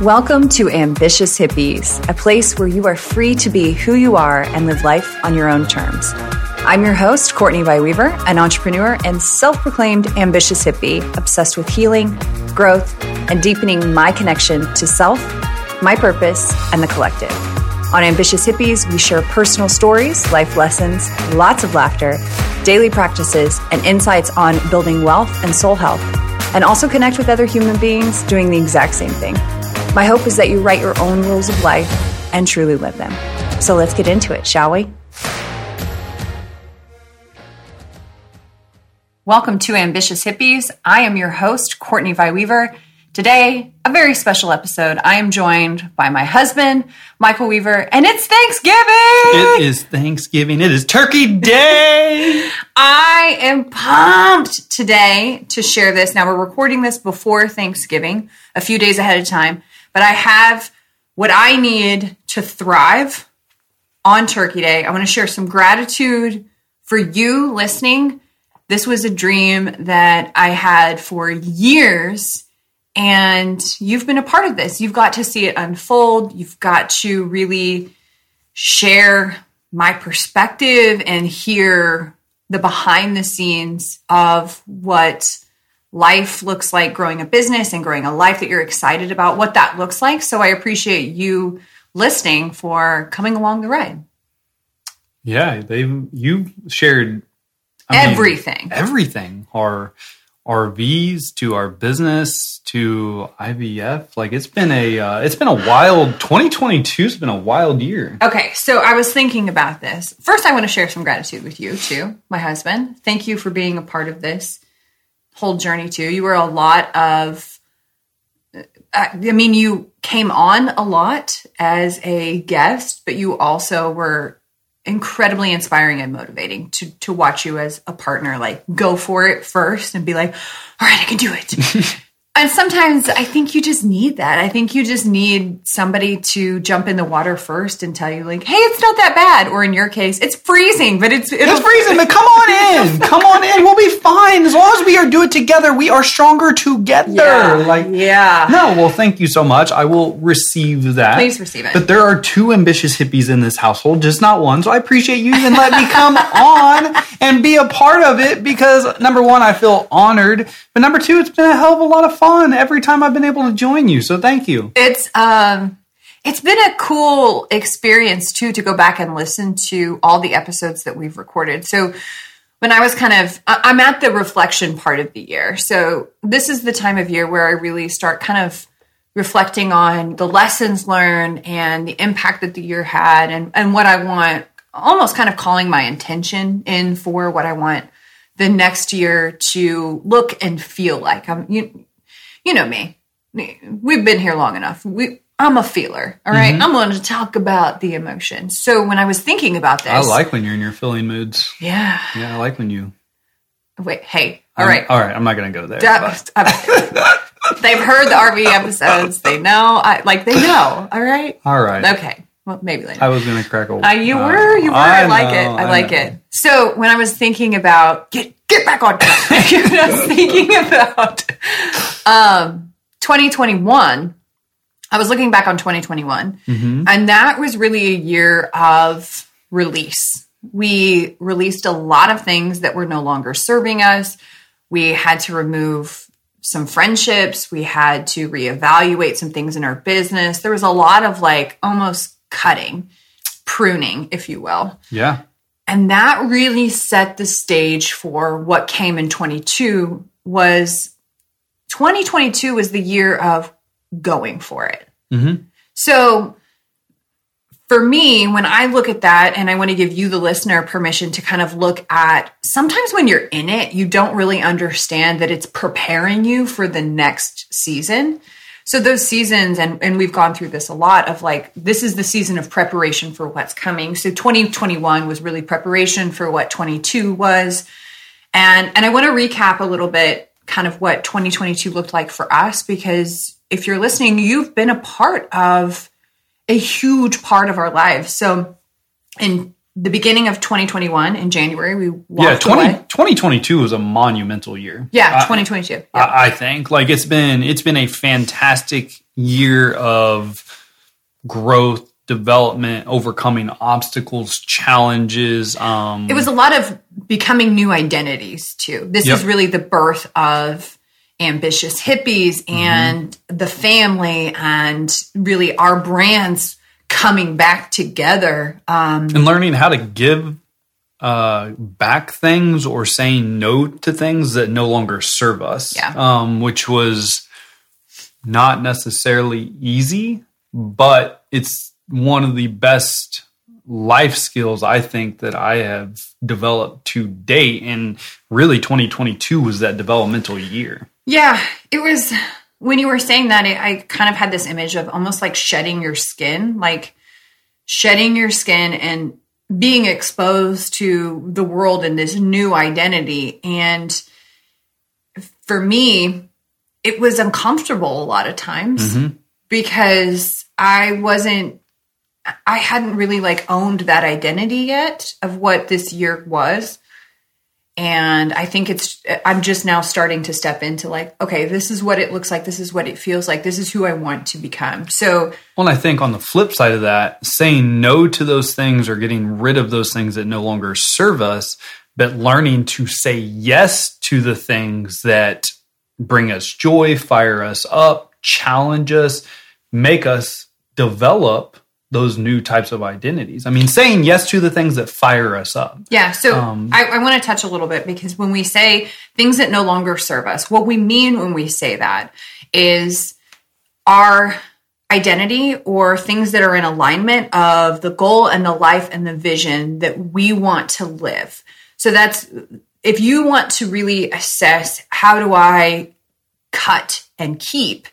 Welcome to Ambitious Hippies, a place where you are free to be who you are and live life on your own terms. I'm your host, Courtney Weaver, an entrepreneur and self proclaimed ambitious hippie, obsessed with healing, growth, and deepening my connection to self, my purpose, and the collective. On Ambitious Hippies, we share personal stories, life lessons, lots of laughter, daily practices, and insights on building wealth and soul health, and also connect with other human beings doing the exact same thing. My hope is that you write your own rules of life and truly live them. So let's get into it, shall we? Welcome to Ambitious Hippies. I am your host, Courtney Weaver. Today, a very special episode. I am joined by my husband, Michael Weaver, and it's Thanksgiving. It is Thanksgiving. It is Turkey Day. I am pumped today to share this. Now, we're recording this before Thanksgiving, a few days ahead of time but I have what I need to thrive on Turkey Day. I want to share some gratitude for you listening. This was a dream that I had for years, and you've been a part of this. You've got to see it unfold. You've got to really share my perspective and hear the behind the scenes of what life looks like growing a business and growing a life that you're excited about, what that looks like. So I appreciate you listening for coming along the ride. Yeah, they've you shared I everything. Mean, everything. Our RVs to our business to IVF. Like it's been a uh, it's been a wild 2022 has been a wild year. Okay, so I was thinking about this. First I want to share some gratitude with you too, my husband. Thank you for being a part of this whole journey too. You were a lot of, uh, I mean, you came on a lot as a guest, but you also were incredibly inspiring and motivating to to watch you as a partner like go for it first and be like all right i can do it And sometimes I think you just need that. I think you just need somebody to jump in the water first and tell you, like, "Hey, it's not that bad." Or in your case, it's freezing, but it's it's freezing. But come on in, come on in. We'll be fine as long as we are do it together. We are stronger together. Yeah. Like, yeah. No, well, thank you so much. I will receive that. Please receive it. But there are two ambitious hippies in this household, just not one. So I appreciate you even let me come on and be a part of it because number one, I feel honored, but number two, it's been a hell of a lot of fun every time I've been able to join you. So thank you. It's um it's been a cool experience too to go back and listen to all the episodes that we've recorded. So when I was kind of I'm at the reflection part of the year. So this is the time of year where I really start kind of reflecting on the lessons learned and the impact that the year had and, and what I want almost kind of calling my intention in for what I want the next year to look and feel like. I'm you you know me. We've been here long enough. We I'm a feeler. All right? mm-hmm. I'm going to talk about the emotions. So when I was thinking about this, I like when you're in your feeling moods. Yeah. Yeah, I like when you. Wait. Hey. All right. All right. I'm not going to go there. they've heard the RV episodes. They know. I like. They know. All right. All right. Okay. Well, maybe later. I was going to crack a. Uh, you were. You were. I, I like know, it. I, I like know. it. So when I was thinking about get get back on track, I was thinking about um, 2021. I was looking back on 2021, mm-hmm. and that was really a year of release. We released a lot of things that were no longer serving us. We had to remove some friendships. We had to reevaluate some things in our business. There was a lot of like almost cutting, pruning, if you will. Yeah. And that really set the stage for what came in 22 was 2022 was the year of going for it. Mm-hmm. So for me, when I look at that, and I want to give you, the listener, permission to kind of look at sometimes when you're in it, you don't really understand that it's preparing you for the next season. So those seasons, and, and we've gone through this a lot of like, this is the season of preparation for what's coming. So 2021 was really preparation for what 22 was. And, and I want to recap a little bit kind of what 2022 looked like for us, because if you're listening, you've been a part of a huge part of our lives. So in the beginning of 2021 in January, we walked yeah, 20, away. 2022 was a monumental year. Yeah, I- 2022. Yeah. I, I think like it's been it's been a fantastic year of growth, development, overcoming obstacles, challenges. Um, it was a lot of becoming new identities too. This Yep. is really the birth of ambitious hippies Mm-hmm. and the family and really our brands coming back together. Um, and learning how to give uh, back things or saying no to things that no longer serve us. Yeah. Um, which was not necessarily easy, but it's one of the best life skills I think that I have developed to date. And really, 2022 was that developmental year. yeah, it was when you were saying that, I, I kind of had this image of almost like shedding your skin, like shedding your skin and being exposed to the world in this new identity. And for me, it was uncomfortable a lot of times mm-hmm. because I wasn't, I hadn't really like owned that identity yet of what this year was. And I think it's, I'm just now starting to step into like, okay, this is what it looks like. This is what it feels like. This is who I want to become. So, Well, I think on the flip side of that, saying no to those things or getting rid of those things that no longer serve us, but learning to say yes to the things that bring us joy, fire us up, challenge us, make us develop those new types of identities. I mean, saying yes to the things that fire us up. Yeah, so Um, I, I want to touch a little bit because when we say things that no longer serve us, what we mean when we say that is our identity or things that are in alignment of the goal and the life and the vision that we want to live. So that's if you want to really assess how do I cut and keep,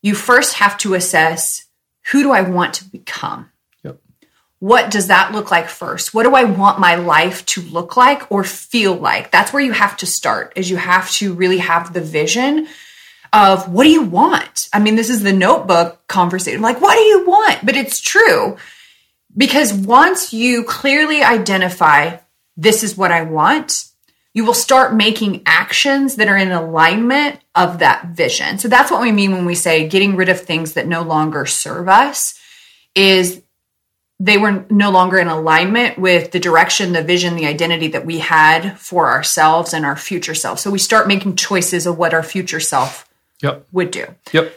you first have to assess who do I want to become? Yep. what does that look like first what do i want my life to look like or feel like that's where you have to start is you have to really have the vision of what do you want i mean this is the notebook conversation like what do you want but it's true because once you clearly identify this is what i want you will start making actions that are in alignment of that vision so that's what we mean when we say getting rid of things that no longer serve us is they were no longer in alignment with the direction, the vision, the identity that we had for ourselves and our future self. So we start making choices of what our future self Yep. would do. Yep.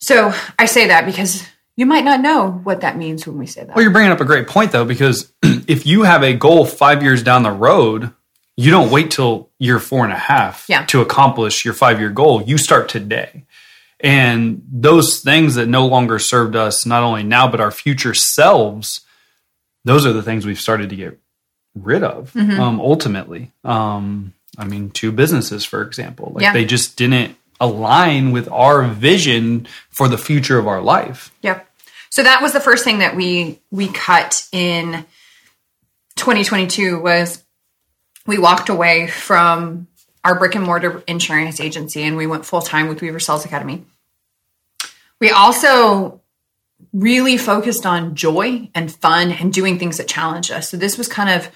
So I say that because you might not know what that means when we say that. Well, you're bringing up a great point though, because if you have a goal five years down the road, you don't wait till year four and a half Yeah. to accomplish your five year goal. You start today. And those things that no longer served us, not only now, but our future selves, those are the things we've started to get rid of Mm-hmm. um, ultimately. Um, I mean, two businesses, for example, like Yeah. they just didn't align with our vision for the future of our life. Yeah. So that was the first thing that we we cut in 2022 was we walked away from our brick and mortar insurance agency and we went full time with Weaver Sales Academy. We also really focused on joy and fun and doing things that challenge us. So this was kind of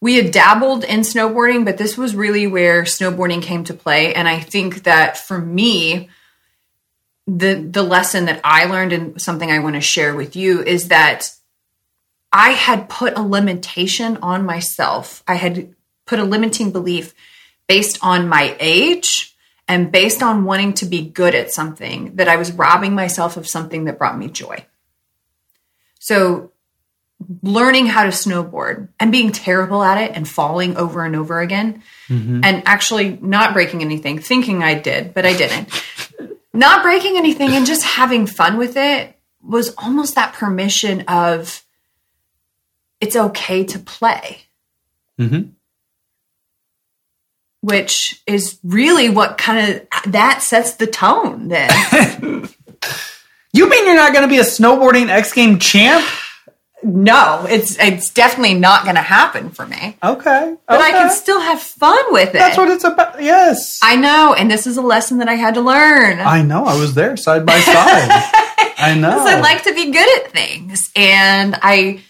we had dabbled in snowboarding, but this was really where snowboarding came to play. And I think that for me, the the lesson that I learned and something I want to share with you is that I had put a limitation on myself. I had put a limiting belief based on my age and based on wanting to be good at something that I was robbing myself of something that brought me joy. So learning how to snowboard and being terrible at it and falling over and over again and actually not breaking anything, thinking I did, but I didn't. not breaking anything and just having fun with it was almost that permission of it's okay to play. Mhm. Which is really what kind of that sets the tone then. You mean you're not going to be a snowboarding X Game champ? no, it's it's definitely not going to happen for me. Okay. But I can still have fun with it. That's what it's about. Yes. I know, and this is a lesson that I had to learn. I know. I was there side by side. I know. because I like to be good at things, and I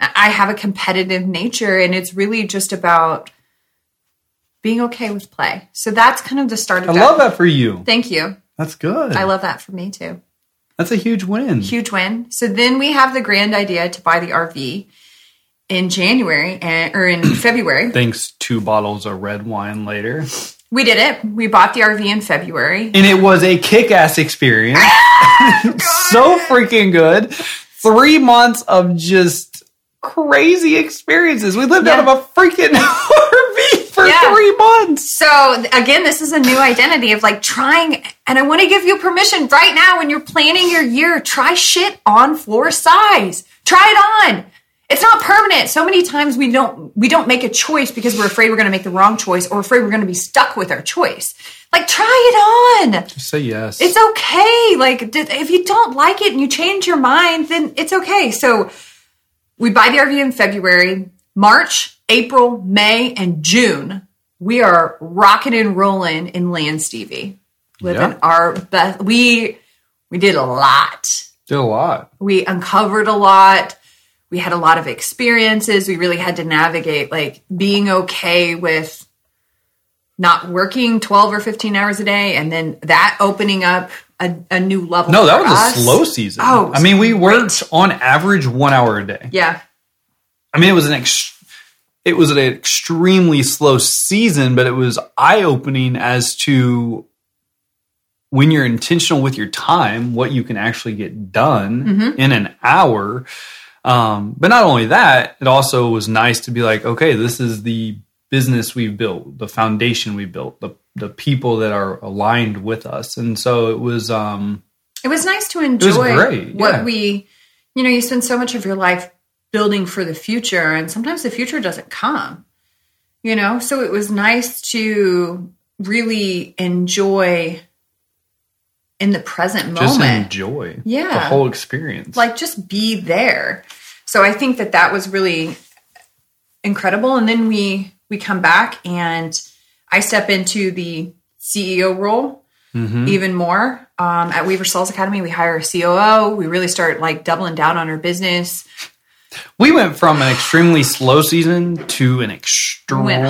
I have a competitive nature and it's really just about being okay with play. So that's kind of the start of I love that for you. Thank you. That's good. I love that for me too. That's a huge win. Huge win. So then we have the grand idea to buy the RV in January and, or in February. Thanks two bottles of red wine later. We did it. We bought the RV in February. And it was a kick ass experience. Oh so freaking good. Three months of just crazy experiences. We lived Yeah. out of a freaking RV for Yeah. three months. So again, this is a new identity of like trying, and I want to give you permission right now when you're planning your year, try shit on for size. Try it on. It's not permanent. So many times we don't we don't make a choice because we're afraid we're going to make the wrong choice or afraid we're going to be stuck with our choice. Like try it on. Just say yes. It's okay. Like if you don't like it and you change your mind, then it's okay. So we buy the RV in February, March, April, May, and June. We are rocking and rolling in Land Stevie, living Yeah. our best. We we did a lot. Did a lot. We uncovered a lot. We had a lot of experiences. We really had to navigate like being okay with not working 12 or 15 hours a day and then that opening up a, a new level. No, that was a slow season. Oh, I mean, we worked on average one hour a day. Yeah. I mean, it was an ex- it was an extremely slow season, but it was eye opening as to when you're intentional with your time, what you can actually get done Mm-hmm. in an hour. Um, but not only that, it also was nice to be like, okay, this is the business we've built, the foundation we built, the the people that are aligned with us, and so it was. Um, It was nice to enjoy great, what yeah. we, you know, you spend so much of your life building for the future, and sometimes the future doesn't come, you know? So it was nice to really enjoy in the present moment. just moment. enjoy Yeah. the whole experience. like just be there so i think that that was really incredible and then we we come back and i step into the ceo role Mm-hmm. even more um, at weaver sales academy we hire a coo we really start like doubling down on our business We went from an extremely slow season to an went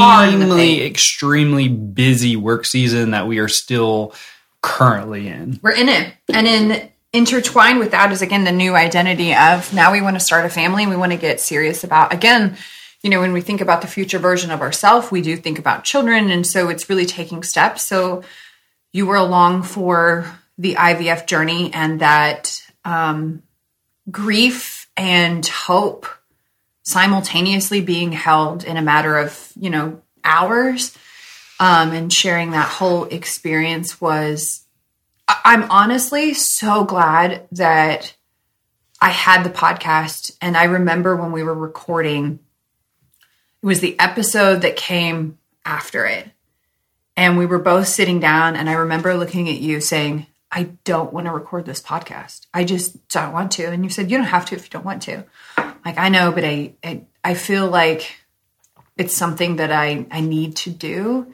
hard in the extremely, extremely busy work season that we are still currently in. we're in it. And in intertwined with that is again the new identity of now we want to start a family and we want to get serious about again you know when we think about the future version of ourselves we do think about children. And so it's really taking steps. So you were along for the ivf journey and that um, grief and hope simultaneously being held in a matter of you know hours um, and sharing that whole experience was I- I'm honestly so glad that I had the podcast. And I remember when we were recording, it was the episode that came after it. And we were both sitting down, and I remember looking at you saying, I don't want to record this podcast. I just don't want to. And you said, You don't have to if you don't want to. Like, I know, but I, I, I feel like it's something that I, I need to do.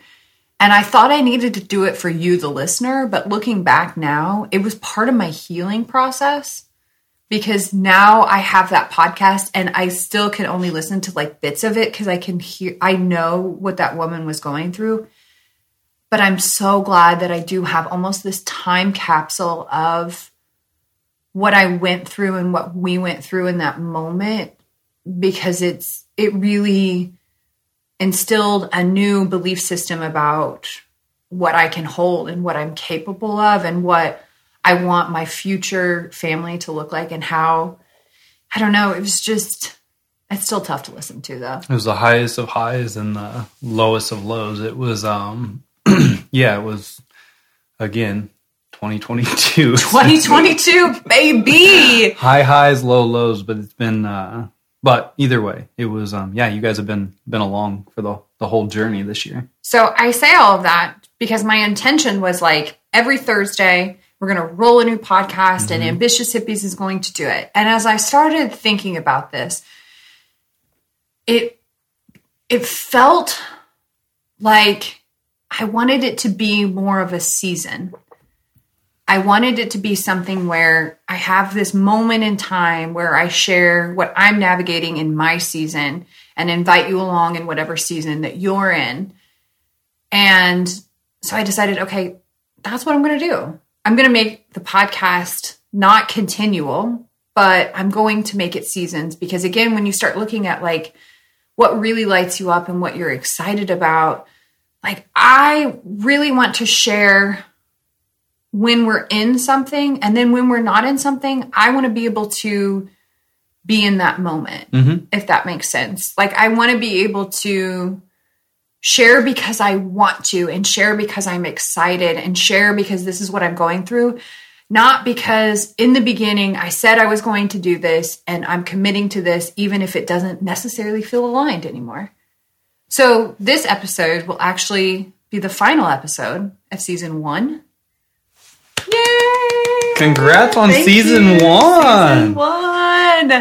And I thought I needed to do it for you, the listener. But looking back now, it was part of my healing process because now I have that podcast and I still can only listen to like bits of it because I can hear, I know what that woman was going through. But I'm so glad that I do have almost this time capsule of what I went through and what we went through in that moment because it's, it really, instilled a new belief system about what I can hold and what I'm capable of and what I want my future family to look like and how I don't know, it was just it's still tough to listen to though. It was the highest of highs and the lowest of lows. It was, um, yeah, it was again 2022. 2022 baby. High highs, low lows, but it's been, uh, but either way, it was, um, yeah, you guys have been been along for the the whole journey this year. So I say all of that because my intention was like every Thursday we're going to roll a new podcast and Ambitious Hippies is going to do it. And as I started thinking about this, it it felt like I wanted it to be more of a season. I wanted it to be something where I have this moment in time where I share what I'm navigating in my season and invite you along in whatever season that you're in. And so I decided, okay, that's what I'm going to do. I'm going to make the podcast not continual, but I'm going to make it seasons because again, when you start looking at like what really lights you up and what you're excited about, like I really want to share when we're in something and then when we're not in something, I want to be able to be in that moment, Mhm. if that makes sense. Like I want to be able to share because I want to and share because I'm excited and share because this is what I'm going through. Not because in the beginning I said I was going to do this and I'm committing to this, even if it doesn't necessarily feel aligned anymore. So, this episode will actually be the final episode of season one. Yay! Congrats on Thank season you. one. Season one.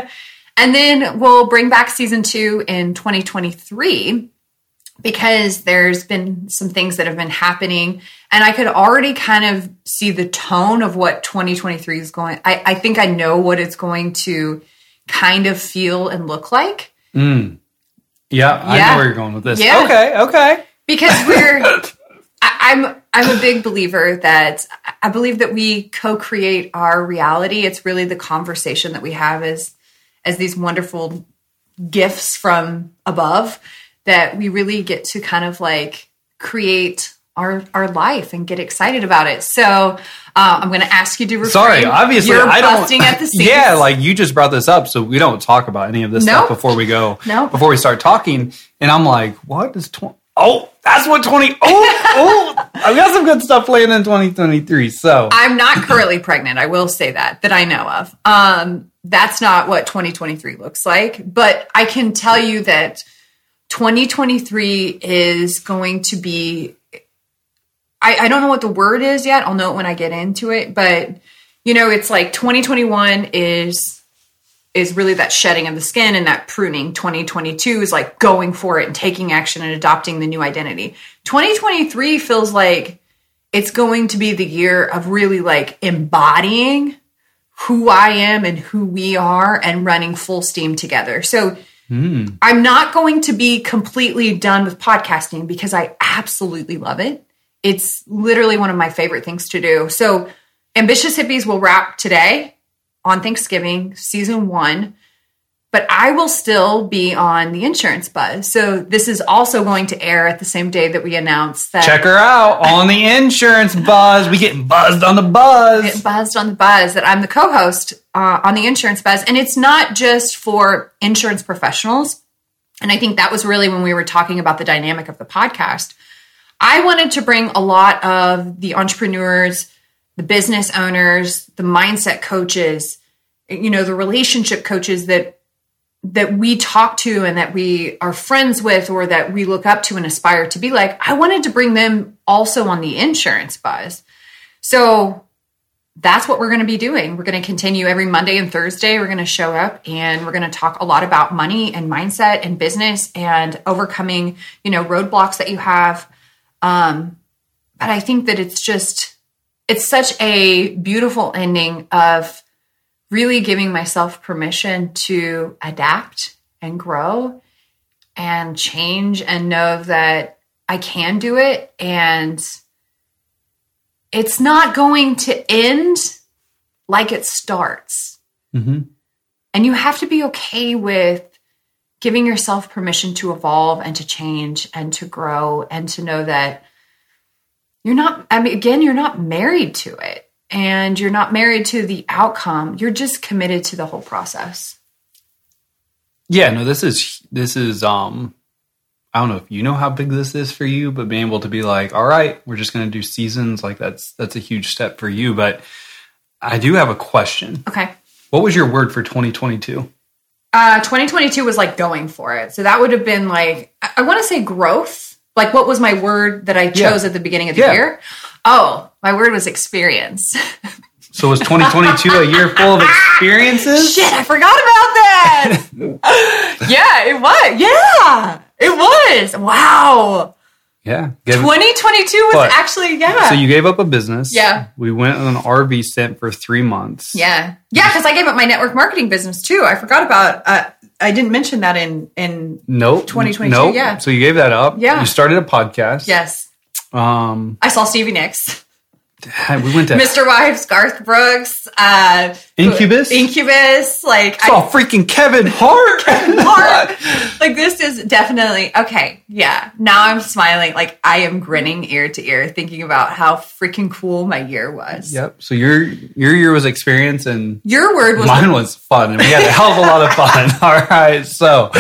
And then we'll bring back season two in 2023 because there's been some things that have been happening and i could already kind of see the tone of what 2023 is going i, I think i know what it's going to kind of feel and look like Mm. Yeah, I Yeah. know where you're going with this. Yeah. Okay, okay. because we're I, I'm I'm a big believer that I believe that we co-create our reality. It's really the conversation that we have as as these wonderful gifts from above that we really get to kind of like create our our life and get excited about it. So uh, I'm going to ask you to refrain. Sorry, obviously you're I don't. at the seams. Yeah, like you just brought this up, so we don't talk about any of this Nope. stuff before we go. Nope. Before we start talking, and I'm like, what is twenty? Oh, that's what twenty. Oh, oh, I've got some good stuff planned in 2023. So I'm not currently pregnant. I will say that that I know of. Um, that's not what 2023 looks like, but I can tell you that 2023 is going to be. I, I don't know what the word is yet. I'll know it when I get into it, but you know, it's like 2021 is is really that shedding of the skin and that pruning. 2022 is like going for it and taking action and adopting the new identity. 2023 feels like it's going to be the year of really like embodying who I am and who we are and running full steam together. So hmm. I'm not going to be completely done with podcasting because I absolutely love it. It's literally one of my favorite things to do. So Ambitious Hippies will wrap today on Thanksgiving, season one but I will still be on the insurance buzz. So this is also going to air at the same day that we announce that check her out on the insurance buzz. We getting buzzed on the buzz. get buzzed on the buzz that I'm the co-host uh, on the insurance buzz, and it's not just for insurance professionals. And I think that was really when we were talking about the dynamic of the podcast. I wanted to bring a lot of the entrepreneurs, the business owners, the mindset coaches, you know, the relationship coaches that that we talk to and that we are friends with or that we look up to and aspire to be like. I wanted to bring them also on the insurance buzz. So that's what we're going to be doing. We're going to continue every Monday and Thursday. We're going to show up and we're going to talk a lot about money and mindset and business and overcoming, you know, roadblocks that you have. Um, but I think that it's just, it's such a beautiful ending of really giving myself permission to adapt and grow and change and know that I can do it and it's not going to end like it starts. Mhm. And you have to be okay with giving yourself permission to evolve and to change and to grow and to know that you're not, I mean, again, you're not married to it and you're not married to the outcome. You're just committed to the whole process. Yeah, no, this is this is um I don't know if you know how big this is for you, but being able to be like, all right, we're just gonna do seasons, like that's that's a huge step for you. But I do have a question. Okay. What was your word for 2022? Uh, 2022 was like going for it. So that would have been like, I, I want to say growth. Like, what was my word that I chose Yeah. at the beginning of the Yeah. year? Oh, my word was experience. So was 2022 a year full of experiences? Shit, I forgot about that. yeah, it was. Yeah, it was. Wow. Yeah. Gave- 2022 was What? actually yeah. so you gave up a business. Yeah. We went on an RV stint for three months. yeah, yeah, because I gave up my network marketing business too. I forgot about. Uh, I didn't mention that in in Nope. 2022, Nope. yeah. So you gave that up. Yeah. You started a podcast. yes. Um, I saw Stevie Nicks, we went to Mr. Wives, Garth Brooks, uh, Incubus? Incubus. Like I, saw freaking Kevin Hart. hard. like this is definitely okay. Yeah. Now I'm smiling. Like I am grinning ear to ear, thinking about how freaking cool my year was. Yep. So your your year was experience and Your word was mine was fun and we had a hell of a lot of fun. All right. So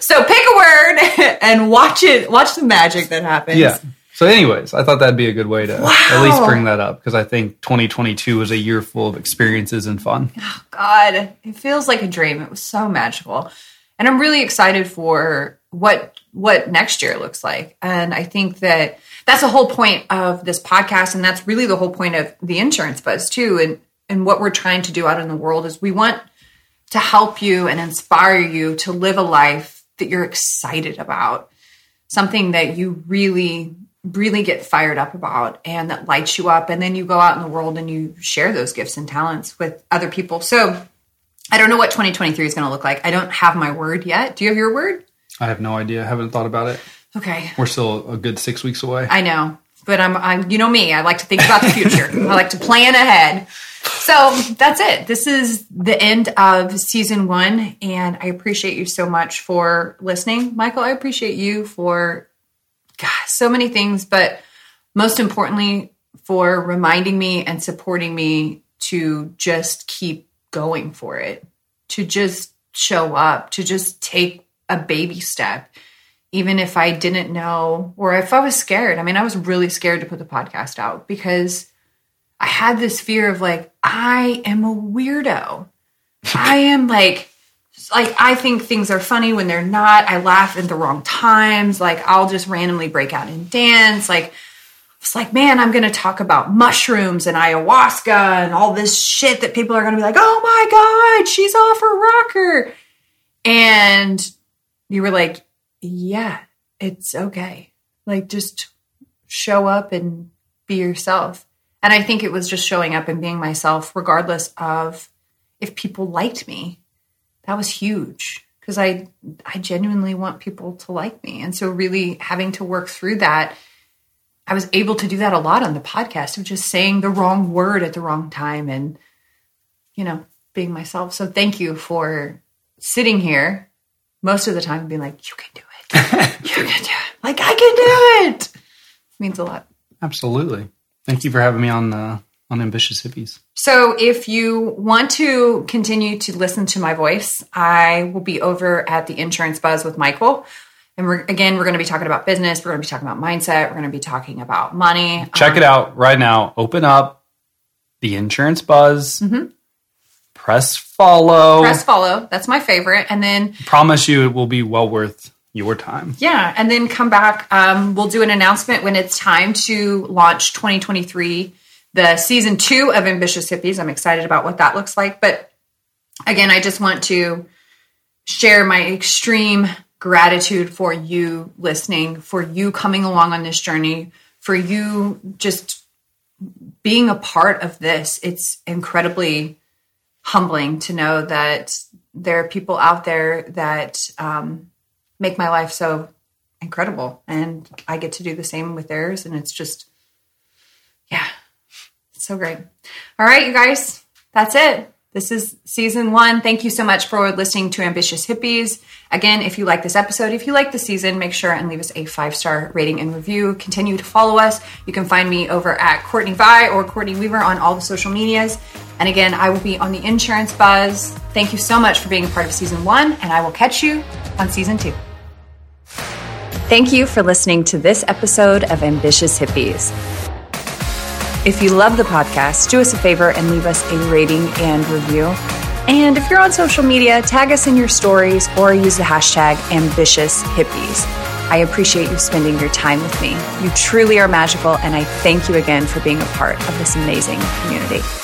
so pick a word and watch it. Watch the magic that happens. yeah. So anyways, I thought that'd be a good way to at least bring that up because I think 2022 was a year full of experiences and fun. Oh, God, it feels like a dream. It was so magical. And I'm really excited for what what next year looks like. And I think that that's the whole point of this podcast and that's really the whole point of the insurance buzz too and and what we're trying to do out in the world is we want to help you and inspire you to live a life that you're excited about. Something that you really really get fired up about and that lights you up and then you go out in the world and you share those gifts and talents with other people. So I don't know what 2023 is going to look like. I don't have my word yet. Do you have your word? I have no idea. I Haven't thought about it. Okay. We're still a good six weeks away. I know, but I'm, I'm, you know me, I like to think about the future. I like to plan ahead. So that's it. This is the end of season one. And I appreciate you so much for listening. Michael, I appreciate you for So many things, but most importantly, for reminding me and supporting me to just keep going for it, to just show up, to just take a baby step even if I didn't know or if I was scared. I mean, I was really scared to put the podcast out because I had this fear of like, I am a weirdo. I am like, like I think things are funny when they're not. I laugh at the wrong times. Like I'll just randomly break out and dance. Like it's like, man, I'm going to talk about mushrooms and ayahuasca and all this shit that people are going to be like, oh my God, she's off her rocker. And you were like, yeah, it's okay. Like just show up and be yourself. And I think it was just showing up and being myself, regardless of if people liked me. That was huge because I I genuinely want people to like me. And so really having to work through that, I was able to do that a lot on the podcast of just saying the wrong word at the wrong time and you know, being myself. So thank you for sitting here most of the time and being like, you can do it. you can do it. Like I can do it. means a lot. Absolutely. Thank you for having me on uh, on Ambitious Hippies. So, if you want to continue to listen to my voice, I will be over at the Insurance Buzz with Michael. And we're, again, we're going to be talking about business. We're going to be talking about mindset. We're going to be talking about money. Check it out right now. Open up the Insurance Buzz. Press follow. Mm-hmm. Press follow. Press follow. That's my favorite. And then Promise you it will be well worth your time. Yeah, and then come back. Um, we'll do an announcement when it's time to launch 2023, the season two of Ambitious Hippies. I'm excited about what that looks like. But again, I just want to share my extreme gratitude for you listening, for you coming along on this journey, for you just being a part of this. It's incredibly humbling to know that there are people out there that um, make my life so incredible and i get to do the same with theirs and it's just yeah so great. All right you guys that's it. This is season one. Thank you so much for listening to ambitious hippies. Again if you like this episode if you like the season make sure and leave us a five star rating and review. Continue to follow us. You can find me over at courtney vie or courtney weaver on all the social medias. And again i will be on the insurance buzz. Thank you so much for being a part of season one and i will catch you on season two. Thank you for listening to this episode of Ambitious Hippies. If you love the podcast, do us a favor and leave us a rating and review. And if you're on social media, tag us in your stories or use the hashtag Ambitious Hippies. I appreciate you spending your time with me. You truly are magical, and I thank you again for being a part of this amazing community.